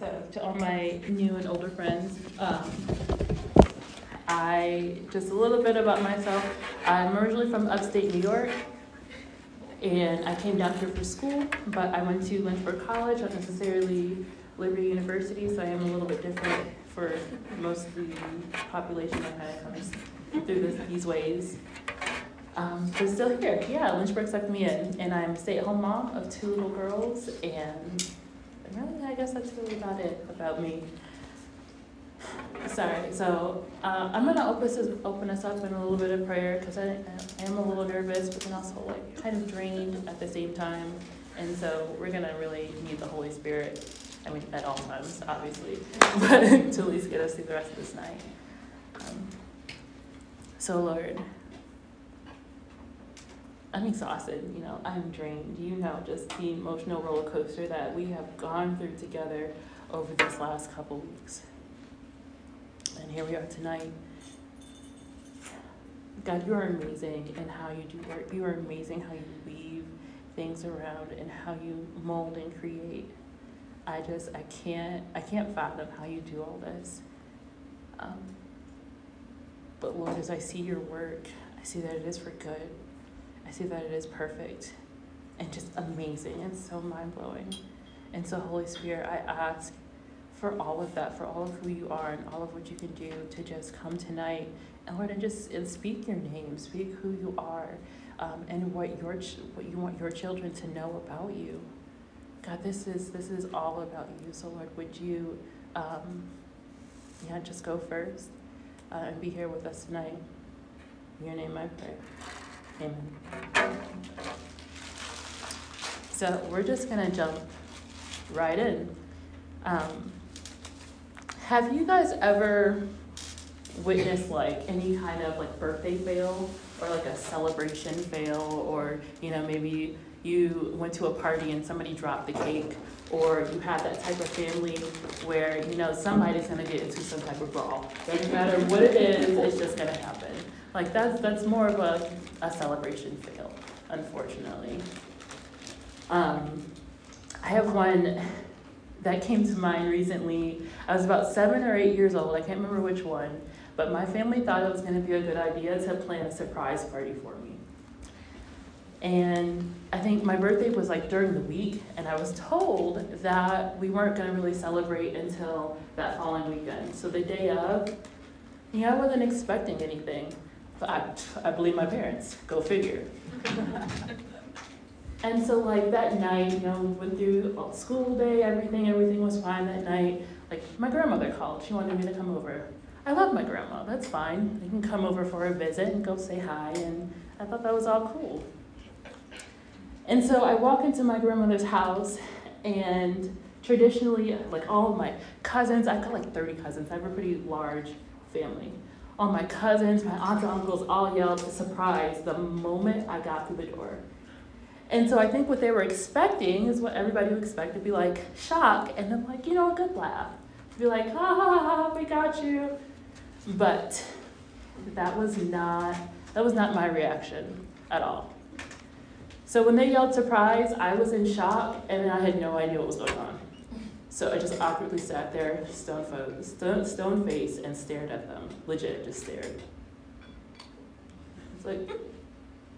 So, to all my new and older friends, um, I just a little bit about myself. I'm originally from upstate New York, and I came down here for school, but I went to Lynchburg College, not necessarily Liberty University, so I am a little bit different for most of the population that kind of comes through this, these ways. Um, but still here, yeah, Lynchburg sucked me in, and I'm a stay-at-home mom of two little girls, and really, I guess that's really about it about me. Sorry, so uh, I'm gonna open us, open us up in a little bit of prayer because I, I am a little nervous, but then also like kind of drained at the same time. And so we're gonna really need the Holy Spirit. I mean, at all times, obviously, but to at least get us through the rest of this night. Um, so, Lord, I'm exhausted, you know, I'm drained. You know, just the emotional roller coaster that we have gone through together over this last couple weeks. And here we are tonight. God, you are amazing in how you do work. You are amazing how you weave things around and how you mold and create. I just I can't I can't fathom how you do all this. Um, but Lord, as I see your work, I see that it is for good. I see that it is perfect and just amazing and so mind blowing. And so, Holy Spirit, I ask for all of that, for all of who you are and all of what you can do to just come tonight and Lord, and just and speak your name, speak who you are, um, and what your what you want your children to know about you. God, this is this is all about you. So Lord, would you, um, yeah, just go first uh, and be here with us tonight. In your name, I pray. Amen. So we're just gonna jump right in. Um, have you guys ever witnessed like any kind of like birthday fail or like a celebration fail or you know maybe you went to a party and somebody dropped the cake or you have that type of family where you know somebody's going to get into some type of brawl. Doesn't matter what it is it's just going to happen. Like that's that's more of a, a celebration fail unfortunately. Um, i have one that came to mind recently. I was about seven or eight years old i can't remember which one but my family thought it was going to be a good idea to plan a surprise party for me. And I think my birthday was like during the week, and I was told that we weren't going to really celebrate until that following weekend. So the day of, yeah, I wasn't expecting anything. But I, I believe my parents. Go figure. and so like that night, you know, went through all school day, everything, everything was fine that night. Like my grandmother called. She wanted me to come over. I love my grandma. That's fine. They can come over for a visit and go say hi, and I thought that was all cool. And so I walk into my grandmother's house, and traditionally, like all of my cousins, I've got like 30 cousins. I have a pretty large family. All my cousins, my aunts and uncles all yelled surprise the moment I got through the door. And so I think what they were expecting is what everybody would expect to be like shock, and then like, you know, a good laugh. Be like, ha ha ha, we got you. But that was not that was not my reaction at all. So when they yelled surprise, I was in shock and I had no idea what was going on. So I just awkwardly sat there, stone, stone, stone face, and stared at them. Legit, just stared. It's like,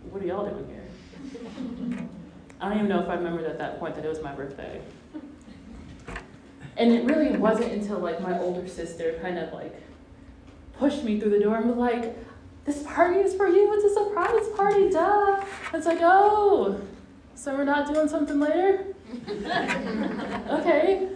what are y'all doing here? I don't even know if I remembered at that point that it was my birthday. And it really wasn't until like my older sister kind of like pushed me through the door and was like, this party is for you. It's a surprise party, duh. It's like, oh, so we're not doing something later? okay.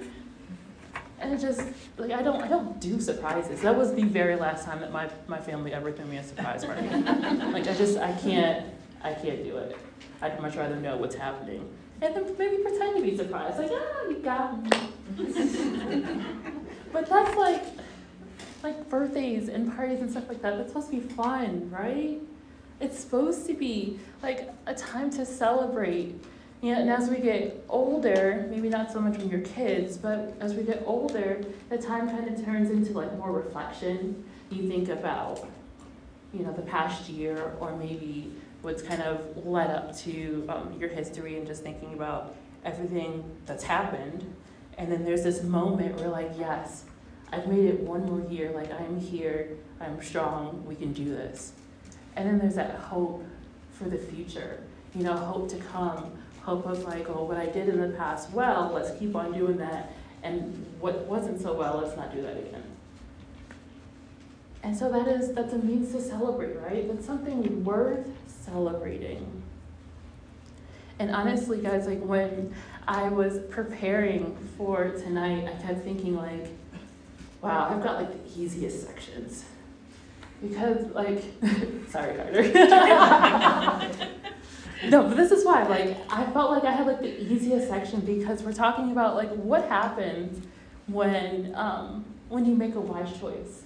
And it just like I don't I don't do surprises. That was the very last time that my, my family ever threw me a surprise party. like I just I can't I can't do it. I'd much rather know what's happening. And then maybe pretend to be surprised. Like, ah, you got me. but that's like like birthdays and parties and stuff like that, that's supposed to be fun, right? It's supposed to be like a time to celebrate. Know, and as we get older, maybe not so much when you're kids, but as we get older, the time kind of turns into like more reflection. You think about, you know, the past year or maybe what's kind of led up to um, your history and just thinking about everything that's happened And then there's this moment where, like, yes, I've made it one more year. Like, I'm here, I'm strong, we can do this. And then there's that hope for the future, you know, hope to come, hope of like, oh, what I did in the past, well, let's keep on doing that. And what wasn't so well, let's not do that again. And so that is that's a means to celebrate, right? That's something worth celebrating. And honestly, guys, like when I was preparing for tonight, I kept thinking like, wow, I've got like the easiest sections. Because like sorry, Carter. no, but this is why. Like I felt like I had like the easiest section because we're talking about like what happens when um, when you make a wise choice.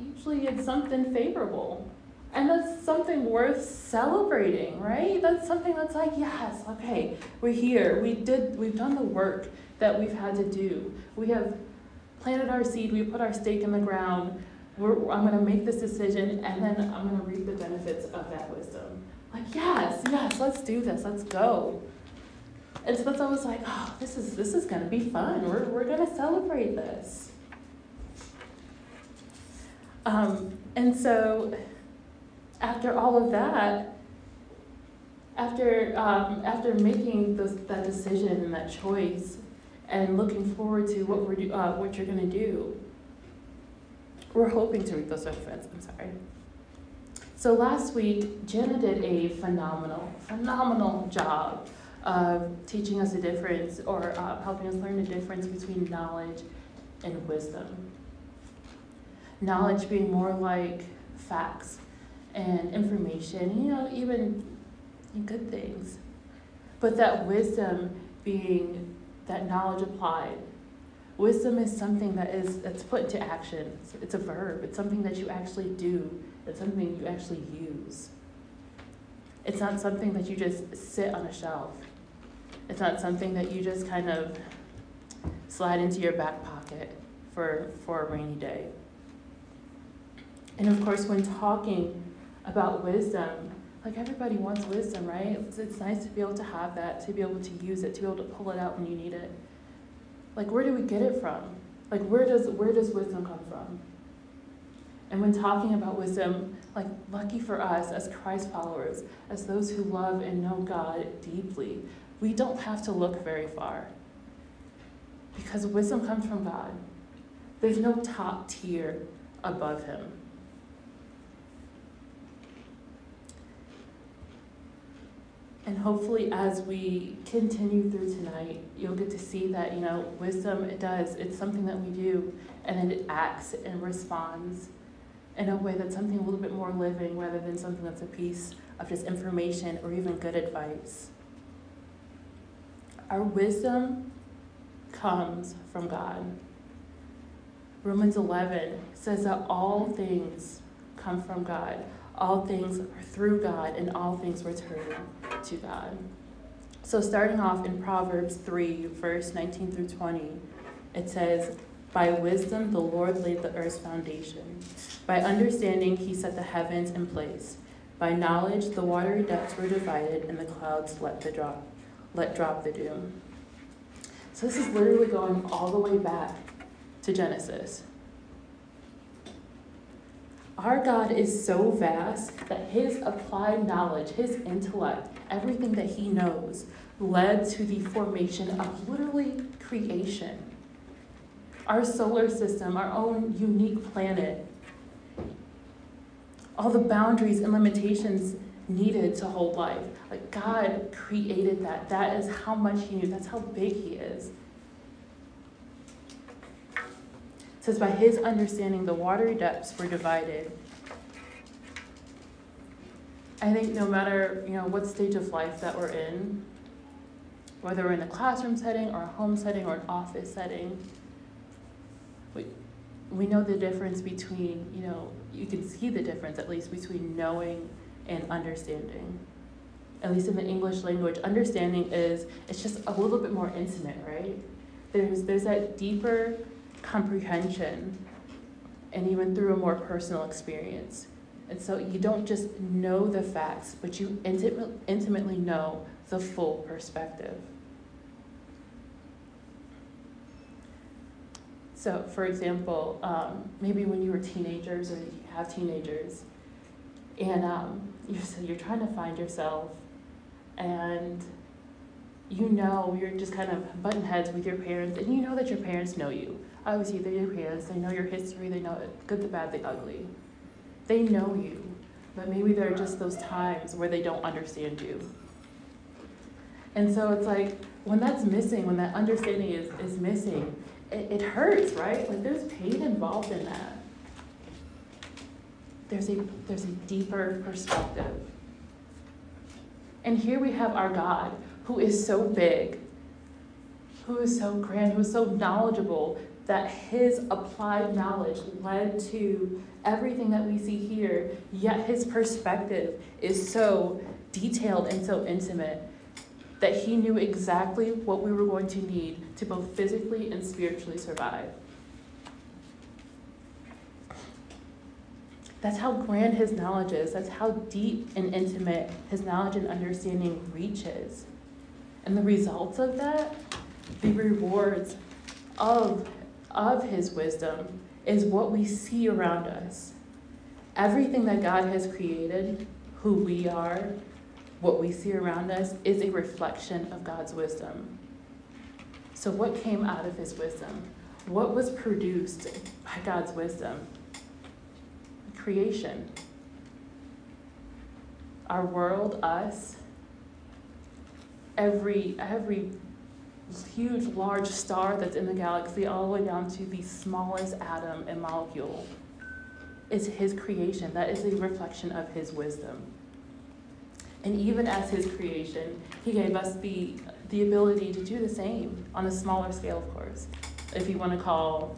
Usually it's something favorable. And that's something worth celebrating, right? That's something that's like, yes, okay, we're here. We did we've done the work that we've had to do. We have planted our seed, we put our stake in the ground. We're, I'm going to make this decision, and then I'm going to reap the benefits of that wisdom. Like, yes, yes, let's do this, let's go. And so that's I was like, oh, this is this is going to be fun. We're we're going to celebrate this. Um, and so after all of that, after um, after making that decision and that choice, and looking forward to what we're do, uh, what you're going to do, we're hoping to reap those benefits. I'm sorry. So last week, Jenna did a phenomenal, phenomenal job of teaching us the difference or uh, helping us learn the difference between knowledge and wisdom. Knowledge being more like facts and information, you know, even good things. But that wisdom being that knowledge applied. Wisdom is something that is that's put into action. It's, it's a verb. It's something that you actually do. It's something you actually use. It's not something that you just sit on a shelf. It's not something that you just kind of slide into your back pocket for, for a rainy day. And of course, when talking about wisdom, like everybody wants wisdom, right? It's, it's nice to be able to have that, to be able to use it, to be able to pull it out when you need it. Like where do we get it from? Like where does where does wisdom come from? And when talking about wisdom, like lucky for us as Christ followers, as those who love and know God deeply, we don't have to look very far. Because wisdom comes from God. There's no top tier above him. And hopefully, as we continue through tonight, you'll get to see that, you know, wisdom, it does, it's something that we do, and then it acts and responds in a way that's something a little bit more living rather than something that's a piece of just information or even good advice. Our wisdom comes from God. Romans 11 says that all things come from God. All things are through God, and all things return to God. So, starting off in Proverbs 3, verse 19 through 20, it says, By wisdom the Lord laid the earth's foundation. By understanding he set the heavens in place. By knowledge the watery depths were divided, and the clouds let the drop let drop the dew. So this is literally going all the way back to Genesis. Our God is so vast that his applied knowledge, his intellect, everything that he knows, led to the formation of literally creation. Our solar system, our own unique planet, all the boundaries and limitations needed to hold life. Like God created that. That is how much He knew. That's how big He is. Says, by his understanding, the watery depths were divided. I think no matter you know what stage of life that we're in, whether we're in a classroom setting or a home setting or an office setting, we, we know the difference between, you know, you can see the difference at least between knowing and understanding. At least in the English language, understanding is it's just a little bit more intimate, right? There's there's that deeper comprehension and even through a more personal experience. And so you don't just know the facts, but you intimate, intimately know the full perspective. So, for example, um, maybe when you were teenagers or you have teenagers, and um, you're, so you're trying to find yourself, and you know you're just kind of button heads with your parents, and you know that your parents know you. Obviously, they're your parents, they know your history, they know it, good, the bad, the ugly. They know you, but maybe there are just those times where they don't understand you. And so it's like when that's missing, when that understanding is, is missing, it, it hurts, right? Like there's pain involved in that. There's a there's a deeper perspective. And here we have our God who is so big, who is so grand, who is so knowledgeable that his applied knowledge led to everything that we see here, yet his perspective is so detailed and so intimate that he knew exactly what we were going to need to both physically and spiritually survive. That's how grand his knowledge is. That's how deep and intimate his knowledge and understanding reaches. And the results of that, the rewards of, of his wisdom, is what we see around us. Everything that God has created, who we are, what we see around us is a reflection of God's wisdom. So, what came out of his wisdom? What was produced by God's wisdom? Creation. Our world, us, every, every huge, large star that's in the galaxy, all the way down to the smallest atom and molecule, is his creation. That is a reflection of his wisdom. And even as his creation, he gave us the, the ability to do the same on a smaller scale, of course. If you want to call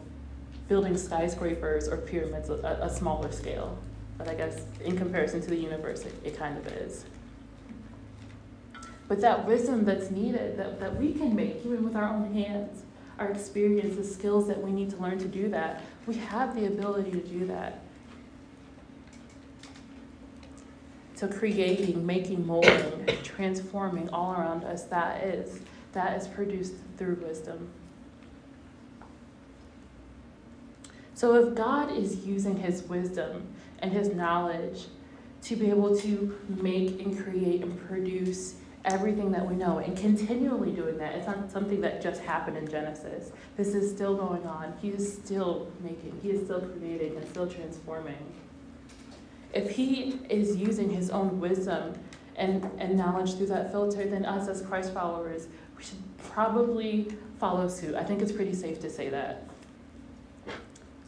building skyscrapers or pyramids a, a smaller scale. But I guess in comparison to the universe, it, it kind of is. But that wisdom that's needed, that, that we can make, even with our own hands, our experience, the skills that we need to learn to do that, we have the ability to do that. So creating, making, molding, transforming all around us, that is, that is produced through wisdom. So if God is using his wisdom and his knowledge to be able to make and create and produce everything that we know and continually doing that. It's not something that just happened in Genesis. This is still going on. He is still making, he is still creating and still transforming if he is using his own wisdom and, and knowledge through that filter, then us as Christ followers, we should probably follow suit. I think it's pretty safe to say that.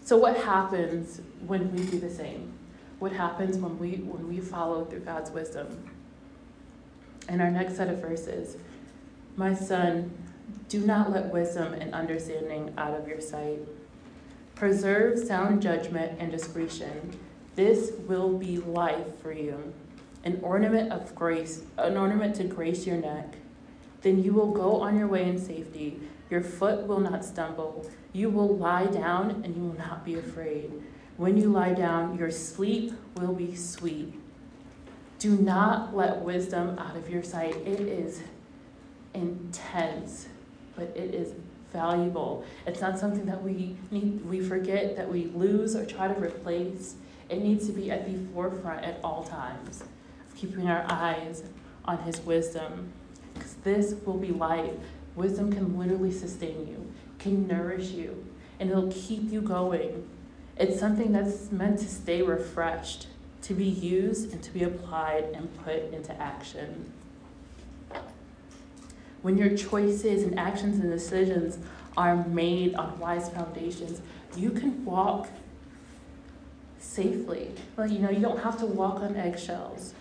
So what happens when we do the same? What happens when we when we follow through God's wisdom? In our next set of verses, my son, do not let wisdom and understanding out of your sight. Preserve sound judgment and discretion this will be life for you, an ornament of grace, an ornament to grace your neck. Then you will go on your way in safety. Your foot will not stumble. You will lie down and you will not be afraid. When you lie down, your sleep will be sweet. Do not let wisdom out of your sight. It is intense, but it is valuable. It's not something that we need we forget that we lose or try to replace. It needs to be at the forefront at all times keeping our eyes on His wisdom. Because this will be life. Wisdom can literally sustain you, can nourish you, and it'll keep you going. It's something that's meant to stay refreshed, to be used and to be applied and put into action. When your choices and actions and decisions are made on wise foundations, you can walk safely. Well, you know, you don't have to walk on eggshells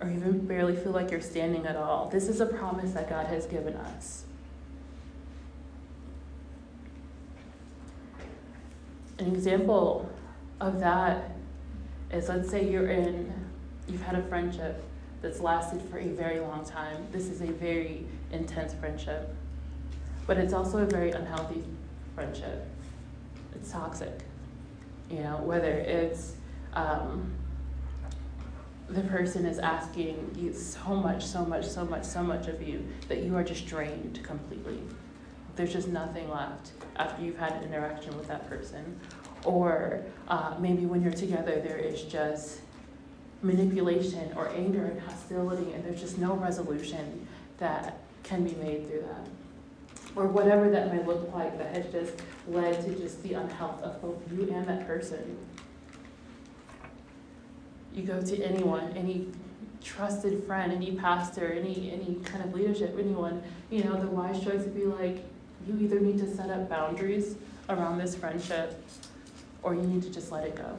or even barely feel like you're standing at all. This is a promise that God has given us. An example of that is let's say you're in, you've had a friendship that's lasted for a very long time. This is a very intense friendship, but it's also a very unhealthy friendship. It's toxic. You know, whether it's um, the person is asking you so much, so much, so much, so much of you that you are just drained completely. there's just nothing left after you've had an interaction with that person. Or uh, maybe when you're together, there is just manipulation or anger and hostility, and there's just no resolution that can be made through that. Or whatever that may look like that has just led to just the unhealth of both you and that person. You go to anyone, any trusted friend, any pastor, any any kind of leadership, anyone, you know, the wise choice would be like, you either need to set up boundaries around this friendship or you need to just let it go.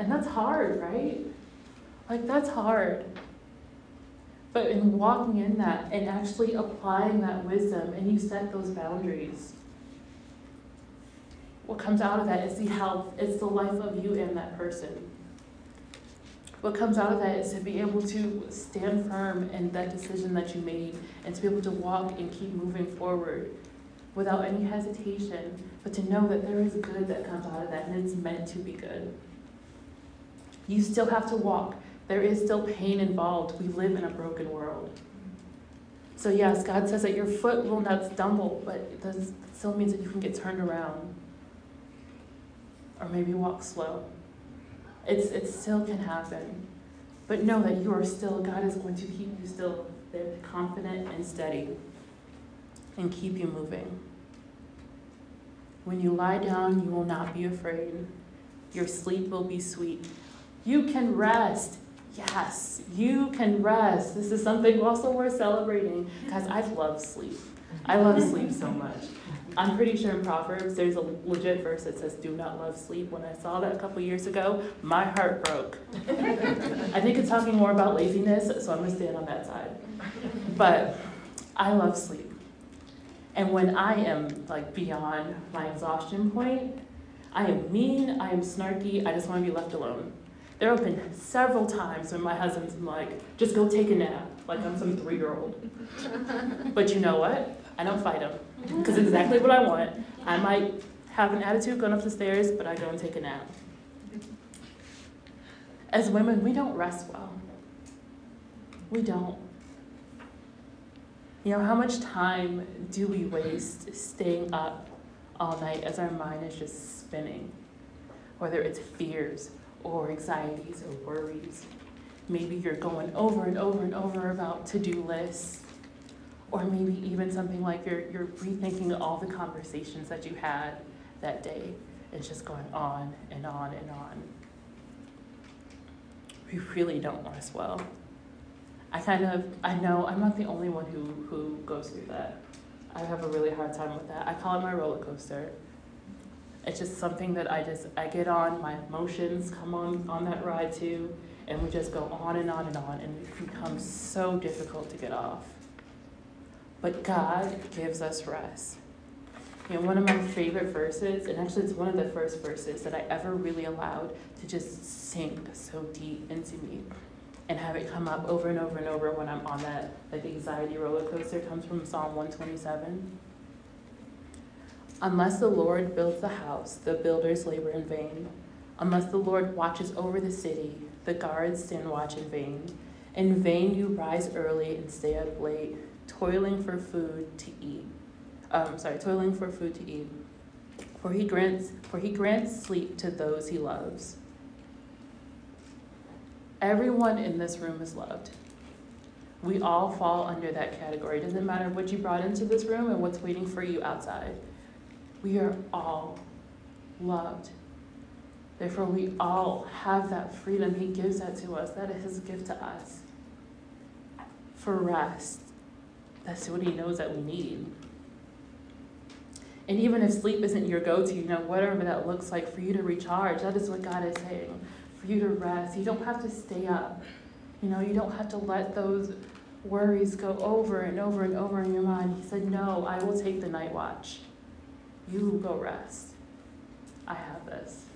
And that's hard, right? Like, that's hard. But in walking in that and actually applying that wisdom, and you set those boundaries, what comes out of that is the health, it's the life of you and that person. What comes out of that is to be able to stand firm in that decision that you made and to be able to walk and keep moving forward without any hesitation, but to know that there is good that comes out of that and it's meant to be good. You still have to walk. There is still pain involved. We live in a broken world. So, yes, God says that your foot will not stumble, but that still means that you can get turned around or maybe walk slow. It's, it still can happen. But know that you are still, God is going to keep you still there, confident and steady, and keep you moving. When you lie down, you will not be afraid. Your sleep will be sweet. You can rest. Yes, you can rest. This is something also worth celebrating because I love sleep. I love sleep so much. I'm pretty sure in Proverbs there's a legit verse that says, Do not love sleep. When I saw that a couple years ago, my heart broke. I think it's talking more about laziness, so I'm going to stand on that side. But I love sleep. And when I am like beyond my exhaustion point, I am mean, I am snarky, I just want to be left alone. There have been several times when my husband's like, just go take a nap, like I'm some three year old. But you know what? I don't fight him, because it's exactly what I want. I might have an attitude going up the stairs, but I go and take a nap. As women, we don't rest well. We don't. You know, how much time do we waste staying up all night as our mind is just spinning? Whether it's fears or anxieties or worries. Maybe you're going over and over and over about to do lists. Or maybe even something like you're, you're rethinking all the conversations that you had that day. It's just going on and on and on. We really don't want rest well. I kind of, I know I'm not the only one who, who goes through that. I have a really hard time with that. I call it my roller coaster. It's just something that I just, I get on, my emotions come on, on that ride too, and we just go on and on and on, and it becomes so difficult to get off. But God gives us rest. You know, one of my favorite verses, and actually it's one of the first verses that I ever really allowed to just sink so deep into me and have it come up over and over and over when I'm on that like anxiety roller coaster comes from Psalm 127. Unless the Lord builds the house, the builders labor in vain. Unless the Lord watches over the city, the guards stand watch in vain. In vain you rise early and stay up late, toiling for food to eat. Um, sorry, toiling for food to eat. For he grants, for he grants sleep to those he loves. Everyone in this room is loved. We all fall under that category. It doesn't matter what you brought into this room and what's waiting for you outside. We are all loved. Therefore, we all have that freedom. He gives that to us. That is His gift to us. For rest, that's what He knows that we need. And even if sleep isn't your go to, you know, whatever that looks like for you to recharge, that is what God is saying. For you to rest. You don't have to stay up. You know, you don't have to let those worries go over and over and over in your mind. He said, No, I will take the night watch. You go rest. I have this.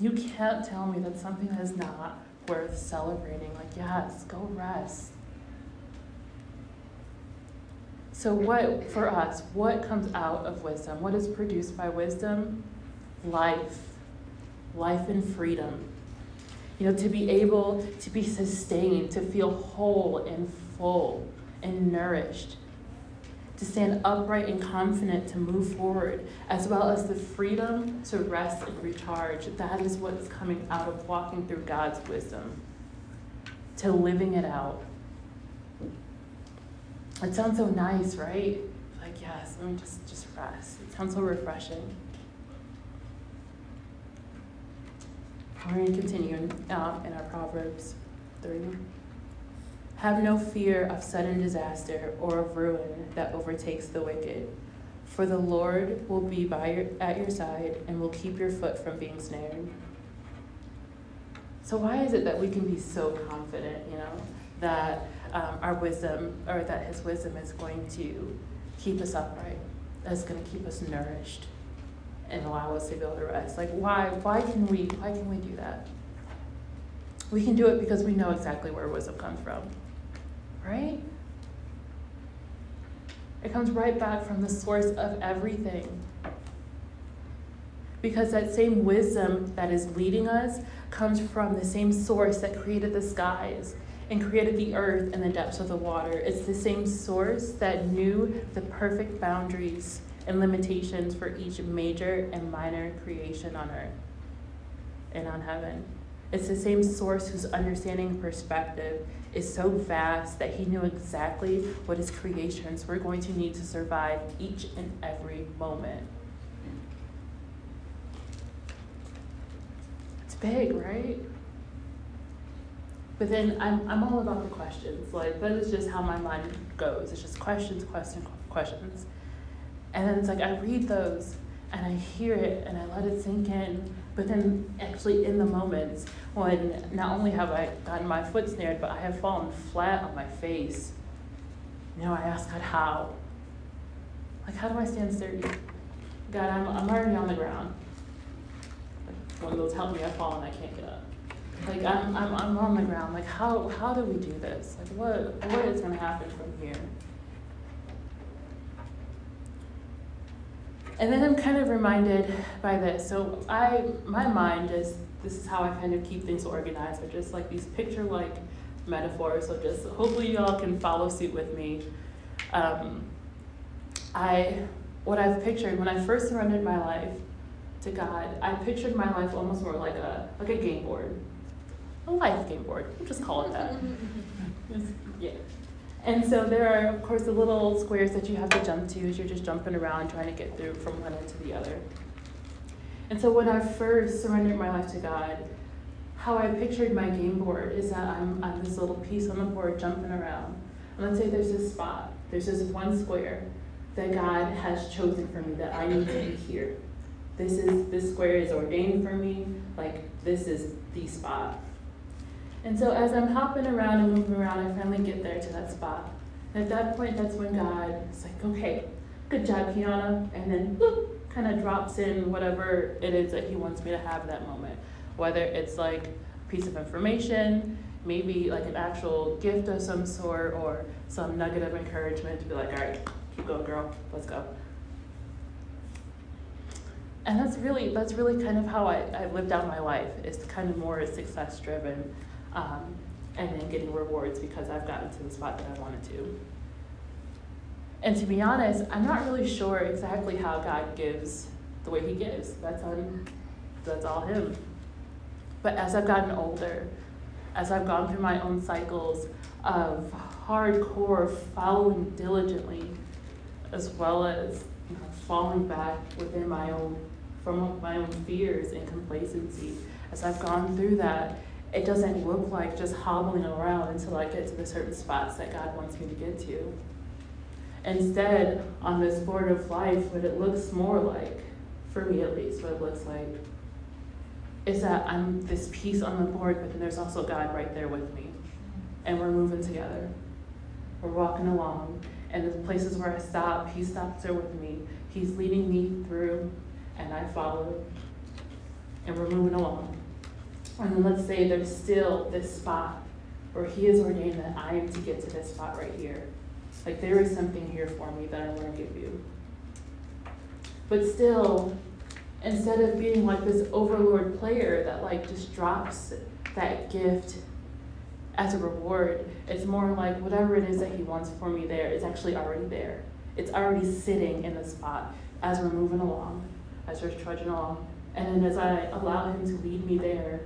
You can't tell me that something is not worth celebrating. Like, yes, go rest. So, what for us, what comes out of wisdom? What is produced by wisdom? Life. Life and freedom. You know, to be able to be sustained, to feel whole and full and nourished, to stand upright and confident to move forward, as well as the freedom to rest and recharge. That is what's coming out of walking through God's wisdom, to living it out. It sounds so nice, right? Like, yes, let me just, just rest. It sounds so refreshing. We're going to continue in, um, in our Proverbs 3. Have no fear of sudden disaster or of ruin that overtakes the wicked. For the Lord will be by your, at your side and will keep your foot from being snared. So, why is it that we can be so confident, you know, that um, our wisdom, or that His wisdom is going to keep us upright, that's going to keep us nourished? And allow us to able to rest. Like why why can we why can we do that? We can do it because we know exactly where wisdom comes from. Right? It comes right back from the source of everything. Because that same wisdom that is leading us comes from the same source that created the skies and created the earth and the depths of the water. It's the same source that knew the perfect boundaries and limitations for each major and minor creation on earth and on heaven. It's the same source whose understanding and perspective is so vast that he knew exactly what his creations were going to need to survive each and every moment. It's big, right? But then I'm, I'm all about the questions. Like, that is just how my mind goes. It's just questions, questions, questions. And then it's like I read those and I hear it and I let it sink in. But then, actually, in the moments when not only have I gotten my foot snared, but I have fallen flat on my face, you know, I ask God, how? Like, how do I stand sturdy? God, I'm, I'm already on the ground. One of those help me, I fall and I can't get up. Like, I'm, I'm, I'm on the ground. Like, how, how do we do this? Like, what, what is going to happen from here? And then I'm kind of reminded by this. So I, my mind is, this is how I kind of keep things organized, are just like these picture-like metaphors. So just hopefully y'all can follow suit with me. Um, I, what I've pictured when I first surrendered my life to God, I pictured my life almost more like a like a game board, a life game board. We'll just call it that. yeah. And so there are, of course, the little squares that you have to jump to as you're just jumping around trying to get through from one end to the other. And so when I first surrendered my life to God, how I pictured my game board is that I'm, I'm this little piece on the board jumping around. And let's say there's this spot, there's this one square that God has chosen for me that I need to be here. This is this square is ordained for me, like this is the spot. And so as I'm hopping around and moving around, I finally get there to that spot. And at that point, that's when God is like, okay, good job, Keanna. And then kind of drops in whatever it is that he wants me to have that moment. Whether it's like a piece of information, maybe like an actual gift of some sort, or some nugget of encouragement to be like, all right, keep going, girl, let's go. And that's really that's really kind of how I, I've lived out my life. It's kind of more success driven um, and then getting rewards because I've gotten to the spot that I wanted to. And to be honest, I'm not really sure exactly how God gives the way He gives. That's on, that's all Him. But as I've gotten older, as I've gone through my own cycles of hardcore following diligently, as well as you know, falling back within my own from my own fears and complacency, as I've gone through that, it doesn't look like just hobbling around until I get to the certain spots that God wants me to get to. Instead, on this board of life, what it looks more like, for me at least, what it looks like, is that I'm this piece on the board, but then there's also God right there with me. And we're moving together. We're walking along. And the places where I stop, He stops there with me. He's leading me through, and I follow. And we're moving along. And then let's say there's still this spot where He has ordained that I am to get to this spot right here. Like there is something here for me that I want to give you. But still, instead of being like this overlord player that like just drops that gift as a reward. It's more like whatever it is that He wants for me there is actually already there. It's already sitting in the spot as we're moving along, as we're trudging along. And then as I allow Him to lead me there,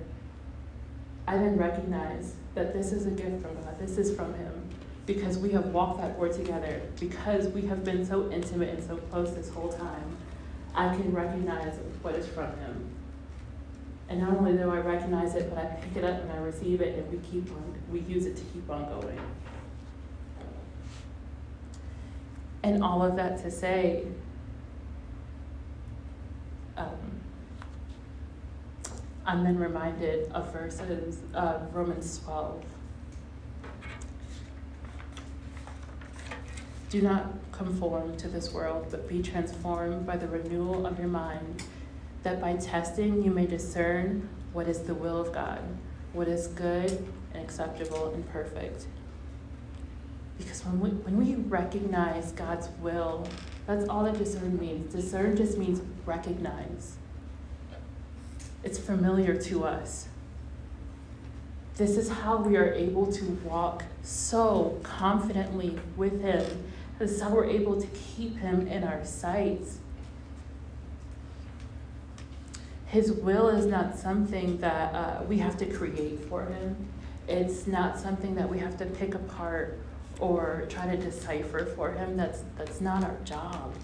I then recognize that this is a gift from God. This is from Him because we have walked that board together, because we have been so intimate and so close this whole time. I can recognize what is from Him. And not only do I recognize it, but I pick it up and I receive it, and we keep on, we use it to keep on going. And all of that to say, um, I'm then reminded of verses of Romans 12. Do not conform to this world, but be transformed by the renewal of your mind, that by testing you may discern what is the will of God, what is good and acceptable and perfect. Because when we, when we recognize God's will, that's all that discern means. Discern just means recognize it's familiar to us. This is how we are able to walk so confidently with Him. This is how we're able to keep Him in our sights. His will is not something that uh, we have to create for Him, it's not something that we have to pick apart or try to decipher for Him. That's, that's not our job.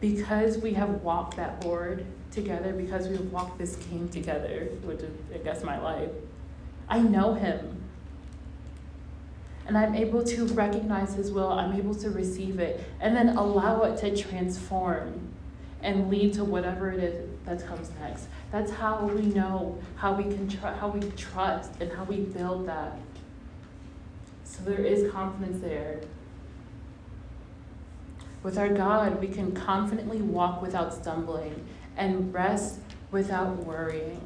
Because we have walked that board together, because we've walked this king together, which is, I guess, my life, I know him. And I'm able to recognize his will, I'm able to receive it, and then allow it to transform and lead to whatever it is that comes next. That's how we know how we can tr- how we trust and how we build that. So there is confidence there. With our God, we can confidently walk without stumbling and rest without worrying.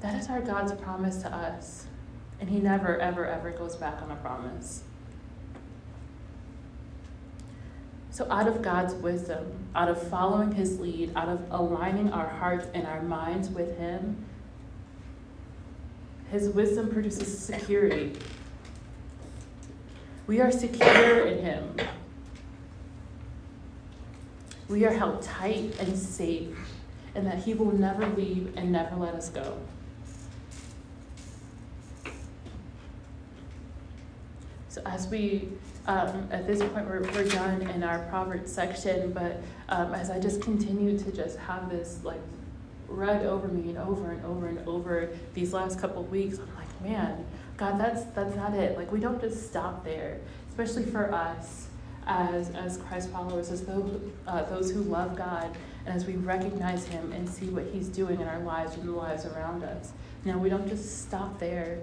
That is our God's promise to us. And He never, ever, ever goes back on a promise. So, out of God's wisdom, out of following His lead, out of aligning our hearts and our minds with Him, His wisdom produces security. We are secure in Him we are held tight and safe, and that He will never leave and never let us go. So, as we, um, at this point, we're, we're done in our Proverbs section, but um, as I just continue to just have this like read over me and over and over and over these last couple weeks, I'm like, man, God, that's that's not it. Like we don't just stop there, especially for us as, as Christ followers, as those, uh, those who love God, and as we recognize Him and see what He's doing in our lives and the lives around us. Now, we don't just stop there.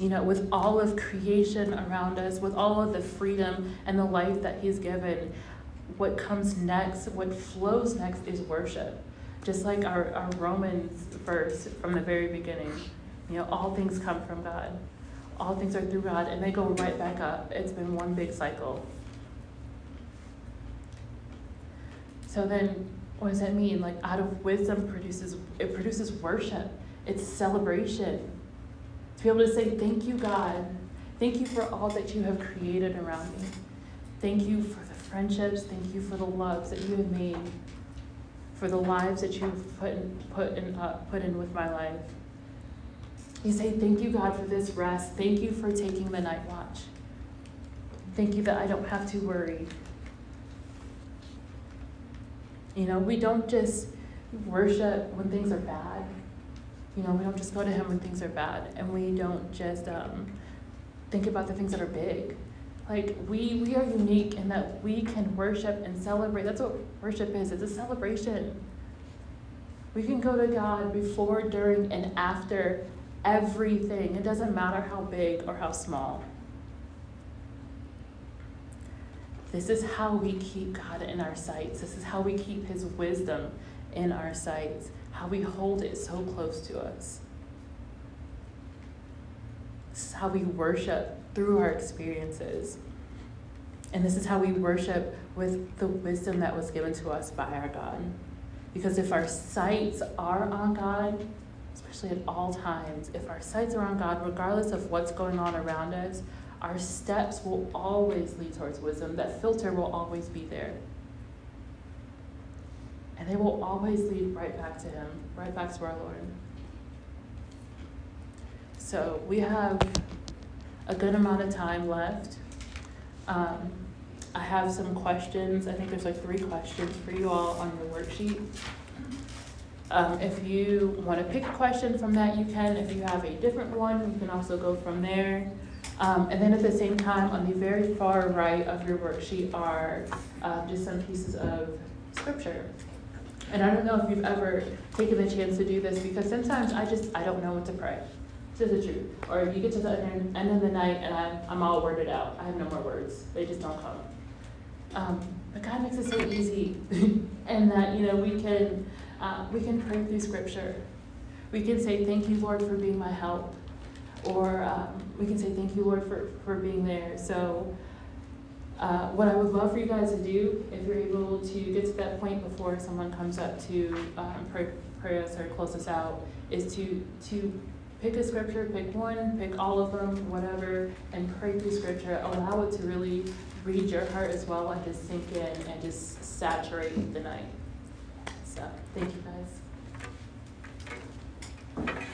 You know, with all of creation around us, with all of the freedom and the life that He's given, what comes next, what flows next is worship. Just like our, our Romans verse from the very beginning. You know, all things come from God all things are through God, and they go right back up. It's been one big cycle. So then, what does that mean? Like, out of wisdom produces it produces worship. It's celebration. To be able to say, "Thank you, God. Thank you for all that you have created around me. Thank you for the friendships. Thank you for the loves that you have made. For the lives that you've put in, put in, uh, put in with my life." You say, Thank you, God, for this rest. Thank you for taking the night watch. Thank you that I don't have to worry. You know, we don't just worship when things are bad. You know, we don't just go to Him when things are bad. And we don't just um, think about the things that are big. Like, we, we are unique in that we can worship and celebrate. That's what worship is it's a celebration. We can go to God before, during, and after everything. It doesn't matter how big or how small. This is how we keep God in our sights. This is how we keep His wisdom in our sights, how we hold it so close to us. This is how we worship through our experiences. And this is how we worship with the wisdom that was given to us by our God. Because if our sights are on God, especially at all times, if our sights are on God, regardless of what's going on around us, our steps will always lead towards wisdom. That filter will always be there. And they will always lead right back to Him, right back to our Lord. So we have a good amount of time left. Um, I have some questions. I think there's like three questions for you all on your worksheet. Um, if you want to pick a question from that, you can. If you have a different one, you can also go from there. Um, and then at the same time, on the very far right of your worksheet are um, just some pieces of scripture. And I don't know if you've ever taken the chance to do this because sometimes I just I don't know what to pray. Is the truth. Or you get to the end, end of the night and I'm, I'm all worded out. I have no more words. They just don't come. Um, but God makes it so easy, and that you know we can uh, we can pray through Scripture. We can say, "Thank you, Lord, for being my help," or um, we can say, "Thank you, Lord, for for being there." So. Uh, what I would love for you guys to do, if you're able to get to that point before someone comes up to um, pray, pray us or close us out, is to to pick a scripture, pick one, pick all of them, whatever, and pray through scripture. Allow it to really read your heart as well and just sink in and just saturate the night. Thank you guys.